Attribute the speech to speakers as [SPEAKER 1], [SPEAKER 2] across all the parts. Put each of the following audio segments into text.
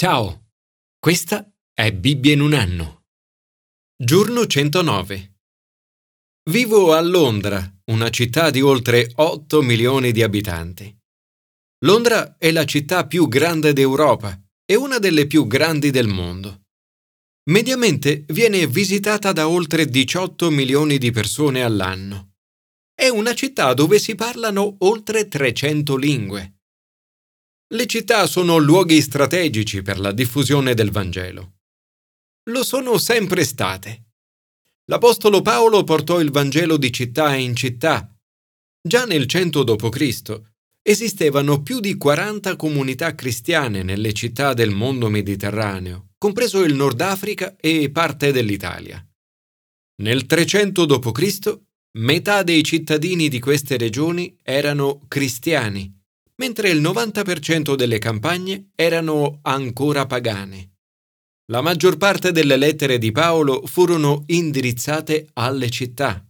[SPEAKER 1] Ciao, questa è Bibbia in un anno. Giorno 109. Vivo a Londra, una città di oltre 8 milioni di abitanti. Londra è la città più grande d'Europa e una delle più grandi del mondo. Mediamente viene visitata da oltre 18 milioni di persone all'anno. È una città dove si parlano oltre 300 lingue. Le città sono luoghi strategici per la diffusione del Vangelo. Lo sono sempre state. L'Apostolo Paolo portò il Vangelo di città in città. Già nel 100 d.C. esistevano più di 40 comunità cristiane nelle città del mondo mediterraneo, compreso il Nord Africa e parte dell'Italia. Nel 300 d.C. metà dei cittadini di queste regioni erano cristiani mentre il 90% delle campagne erano ancora pagane. La maggior parte delle lettere di Paolo furono indirizzate alle città.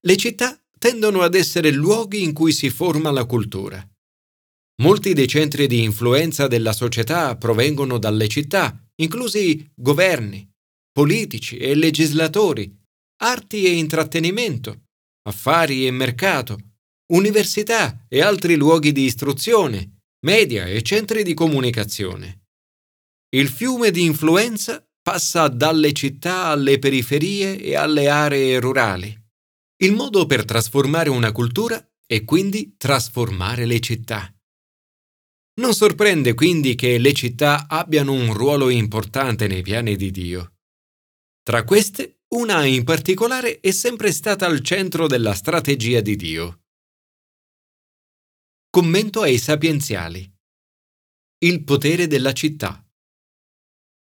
[SPEAKER 1] Le città tendono ad essere luoghi in cui si forma la cultura. Molti dei centri di influenza della società provengono dalle città, inclusi governi, politici e legislatori, arti e intrattenimento, affari e mercato, università e altri luoghi di istruzione, media e centri di comunicazione. Il fiume di influenza passa dalle città alle periferie e alle aree rurali. Il modo per trasformare una cultura è quindi trasformare le città. Non sorprende quindi che le città abbiano un ruolo importante nei piani di Dio. Tra queste, una in particolare è sempre stata al centro della strategia di Dio. Commento ai sapienziali. Il potere della città.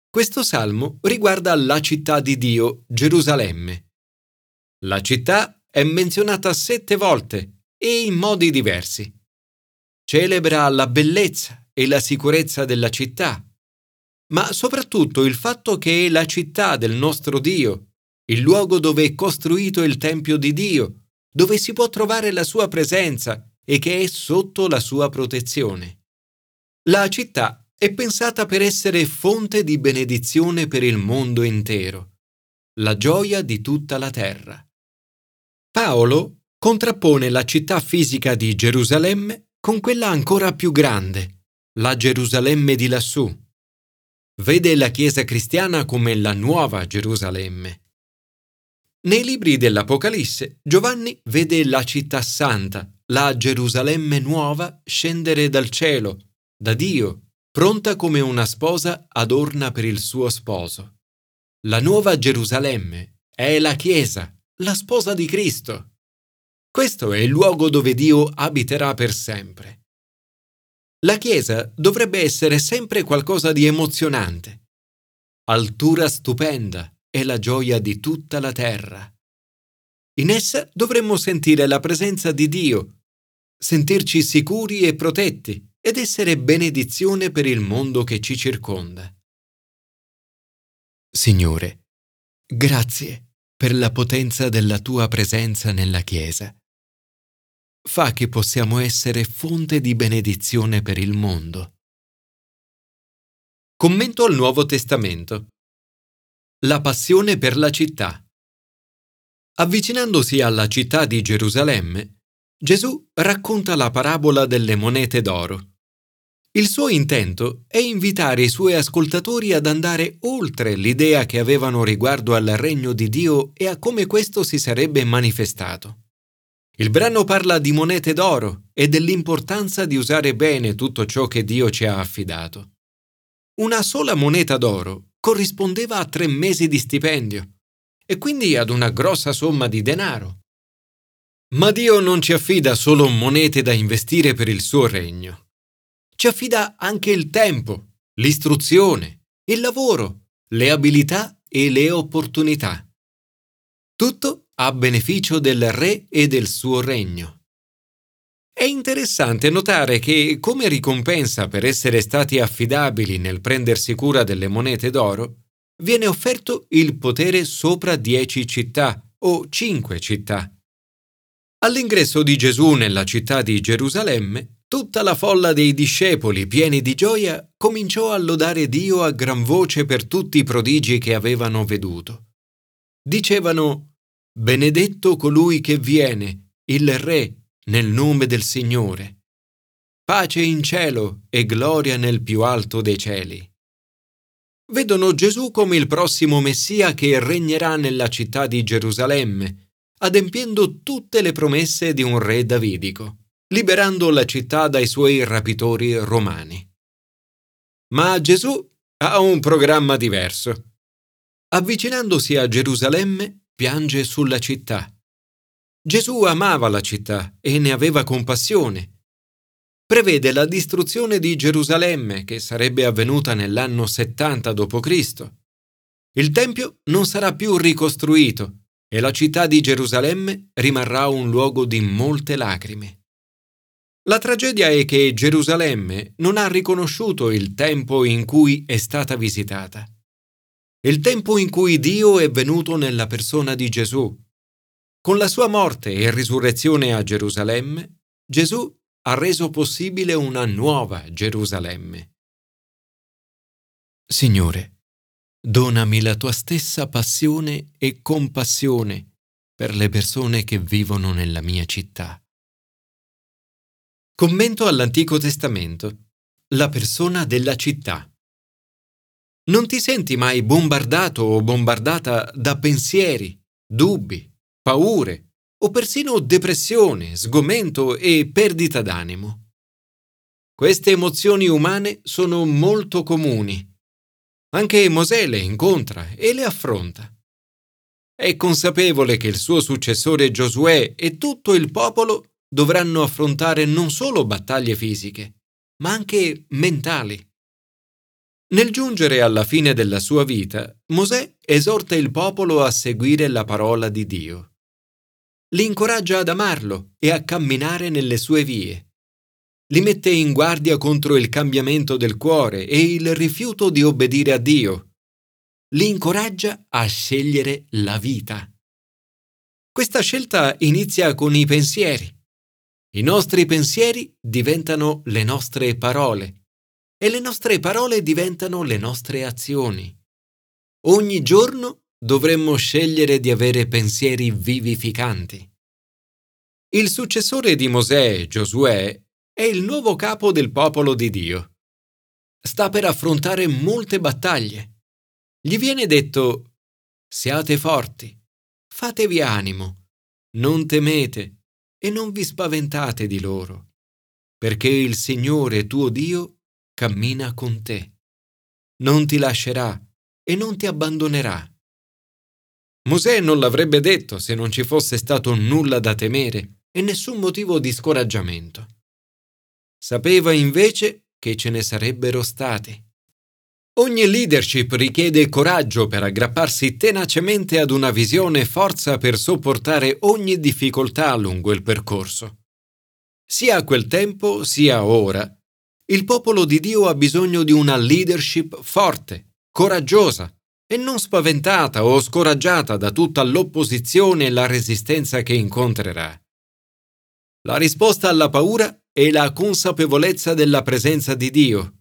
[SPEAKER 1] Questo salmo riguarda la città di Dio, Gerusalemme. La città è menzionata sette volte e in modi diversi. Celebra la bellezza e la sicurezza della città, ma soprattutto il fatto che è la città del nostro Dio, il luogo dove è costruito il Tempio di Dio, dove si può trovare la sua presenza e che è sotto la sua protezione. La città è pensata per essere fonte di benedizione per il mondo intero, la gioia di tutta la terra. Paolo contrappone la città fisica di Gerusalemme con quella ancora più grande, la Gerusalemme di lassù. Vede la Chiesa cristiana come la nuova Gerusalemme. Nei libri dell'Apocalisse Giovanni vede la città santa, la Gerusalemme nuova scendere dal cielo, da Dio, pronta come una sposa adorna per il suo sposo. La nuova Gerusalemme è la Chiesa, la sposa di Cristo. Questo è il luogo dove Dio abiterà per sempre. La Chiesa dovrebbe essere sempre qualcosa di emozionante. Altura stupenda è la gioia di tutta la terra. In essa dovremmo sentire la presenza di Dio sentirci sicuri e protetti ed essere benedizione per il mondo che ci circonda. Signore, grazie per la potenza della tua presenza nella Chiesa. Fa che possiamo essere fonte di benedizione per il mondo. Commento al Nuovo Testamento. La passione per la città. Avvicinandosi alla città di Gerusalemme, Gesù racconta la parabola delle monete d'oro. Il suo intento è invitare i suoi ascoltatori ad andare oltre l'idea che avevano riguardo al regno di Dio e a come questo si sarebbe manifestato. Il brano parla di monete d'oro e dell'importanza di usare bene tutto ciò che Dio ci ha affidato. Una sola moneta d'oro corrispondeva a tre mesi di stipendio e quindi ad una grossa somma di denaro. Ma Dio non ci affida solo monete da investire per il suo regno. Ci affida anche il tempo, l'istruzione, il lavoro, le abilità e le opportunità. Tutto a beneficio del Re e del suo regno. È interessante notare che, come ricompensa per essere stati affidabili nel prendersi cura delle monete d'oro, viene offerto il potere sopra dieci città o cinque città All'ingresso di Gesù nella città di Gerusalemme, Tutta la folla dei discepoli, pieni di gioia, cominciò a lodare Dio a gran voce per tutti i prodigi che avevano veduto. Dicevano, Benedetto colui che viene, il Re, nel nome del Signore. Pace in cielo e gloria nel più alto dei cieli. Vedono Gesù come il prossimo Messia che regnerà nella città di Gerusalemme, adempiendo tutte le promesse di un re davidico liberando la città dai suoi rapitori romani. Ma Gesù ha un programma diverso. Avvicinandosi a Gerusalemme, piange sulla città. Gesù amava la città e ne aveva compassione. Prevede la distruzione di Gerusalemme, che sarebbe avvenuta nell'anno 70 d.C. Il Tempio non sarà più ricostruito e la città di Gerusalemme rimarrà un luogo di molte lacrime. La tragedia è che Gerusalemme non ha riconosciuto il tempo in cui è stata visitata. Il tempo in cui Dio è venuto nella persona di Gesù. Con la sua morte e risurrezione a Gerusalemme, Gesù ha reso possibile una nuova Gerusalemme. Signore, donami la tua stessa passione e compassione per le persone che vivono nella mia città. Commento all'Antico Testamento. La persona della città. Non ti senti mai bombardato o bombardata da pensieri, dubbi, paure o persino depressione, sgomento e perdita d'animo. Queste emozioni umane sono molto comuni. Anche Mosè le incontra e le affronta. È consapevole che il suo successore Giosuè e tutto il popolo dovranno affrontare non solo battaglie fisiche, ma anche mentali. Nel giungere alla fine della sua vita, Mosè esorta il popolo a seguire la parola di Dio. Li incoraggia ad amarlo e a camminare nelle sue vie. Li mette in guardia contro il cambiamento del cuore e il rifiuto di obbedire a Dio. Li incoraggia a scegliere la vita. Questa scelta inizia con i pensieri. I nostri pensieri diventano le nostre parole e le nostre parole diventano le nostre azioni. Ogni giorno dovremmo scegliere di avere pensieri vivificanti. Il successore di Mosè, Giosuè, è il nuovo capo del popolo di Dio. Sta per affrontare molte battaglie. Gli viene detto, siate forti, fatevi animo, non temete, e non vi spaventate di loro, perché il Signore tuo Dio cammina con te. Non ti lascerà e non ti abbandonerà. Mosè non l'avrebbe detto se non ci fosse stato nulla da temere e nessun motivo di scoraggiamento. Sapeva invece che ce ne sarebbero stati. Ogni leadership richiede coraggio per aggrapparsi tenacemente ad una visione e forza per sopportare ogni difficoltà lungo il percorso. Sia a quel tempo sia ora, il popolo di Dio ha bisogno di una leadership forte, coraggiosa e non spaventata o scoraggiata da tutta l'opposizione e la resistenza che incontrerà. La risposta alla paura è la consapevolezza della presenza di Dio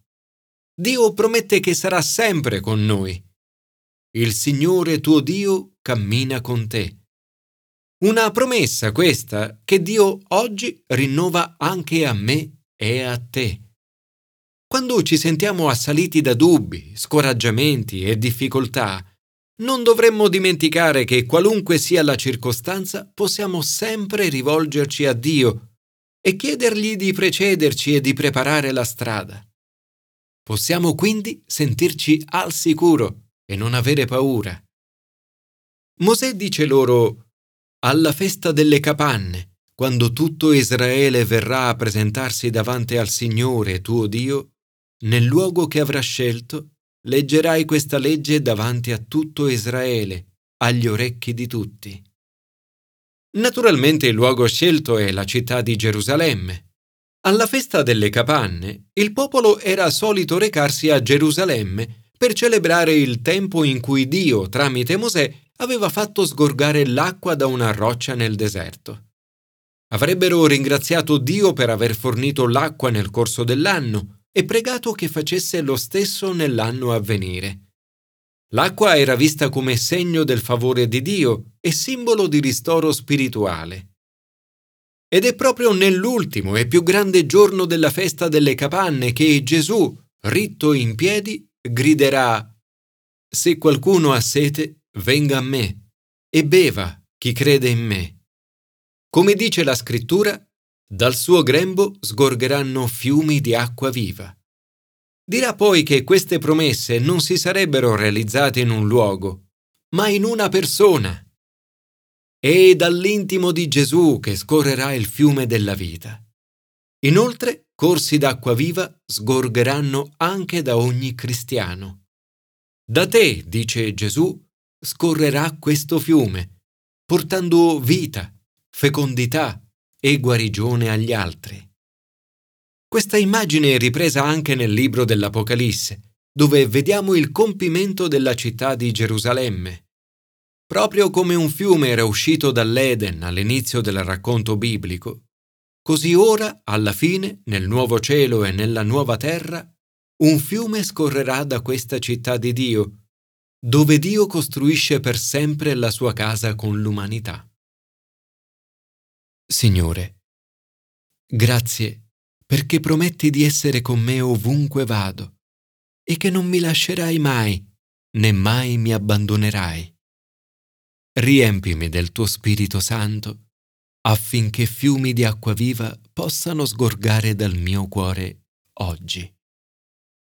[SPEAKER 1] Dio promette che sarà sempre con noi. Il Signore tuo Dio cammina con te. Una promessa questa che Dio oggi rinnova anche a me e a te. Quando ci sentiamo assaliti da dubbi, scoraggiamenti e difficoltà, non dovremmo dimenticare che qualunque sia la circostanza possiamo sempre rivolgerci a Dio e chiedergli di precederci e di preparare la strada. Possiamo quindi sentirci al sicuro e non avere paura. Mosè dice loro, alla festa delle capanne, quando tutto Israele verrà a presentarsi davanti al Signore tuo Dio, nel luogo che avrà scelto, leggerai questa legge davanti a tutto Israele, agli orecchi di tutti. Naturalmente il luogo scelto è la città di Gerusalemme, alla festa delle capanne, il popolo era solito recarsi a Gerusalemme per celebrare il tempo in cui Dio, tramite Mosè, aveva fatto sgorgare l'acqua da una roccia nel deserto. avrebbero ringraziato Dio per aver fornito l'acqua nel corso dell'anno e pregato che facesse lo stesso nell'anno a venire. L'acqua era vista come segno del favore di Dio e simbolo di ristoro spirituale. Ed è proprio nell'ultimo e più grande giorno della festa delle capanne che Gesù, ritto in piedi, griderà Se qualcuno ha sete, venga a me e beva chi crede in me. Come dice la scrittura, dal suo grembo sgorgeranno fiumi di acqua viva. Dirà poi che queste promesse non si sarebbero realizzate in un luogo, ma in una persona. È dall'intimo di Gesù che scorrerà il fiume della vita. Inoltre, corsi d'acqua viva sgorgeranno anche da ogni cristiano. Da te, dice Gesù, scorrerà questo fiume, portando vita, fecondità e guarigione agli altri. Questa immagine è ripresa anche nel libro dell'Apocalisse, dove vediamo il compimento della città di Gerusalemme. Proprio come un fiume era uscito dall'Eden all'inizio del racconto biblico, così ora, alla fine, nel nuovo cielo e nella nuova terra, un fiume scorrerà da questa città di Dio, dove Dio costruisce per sempre la sua casa con l'umanità. Signore, grazie perché prometti di essere con me ovunque vado e che non mi lascerai mai, né mai mi abbandonerai. Riempimi del tuo Spirito Santo affinché fiumi di acqua viva possano sgorgare dal mio cuore oggi.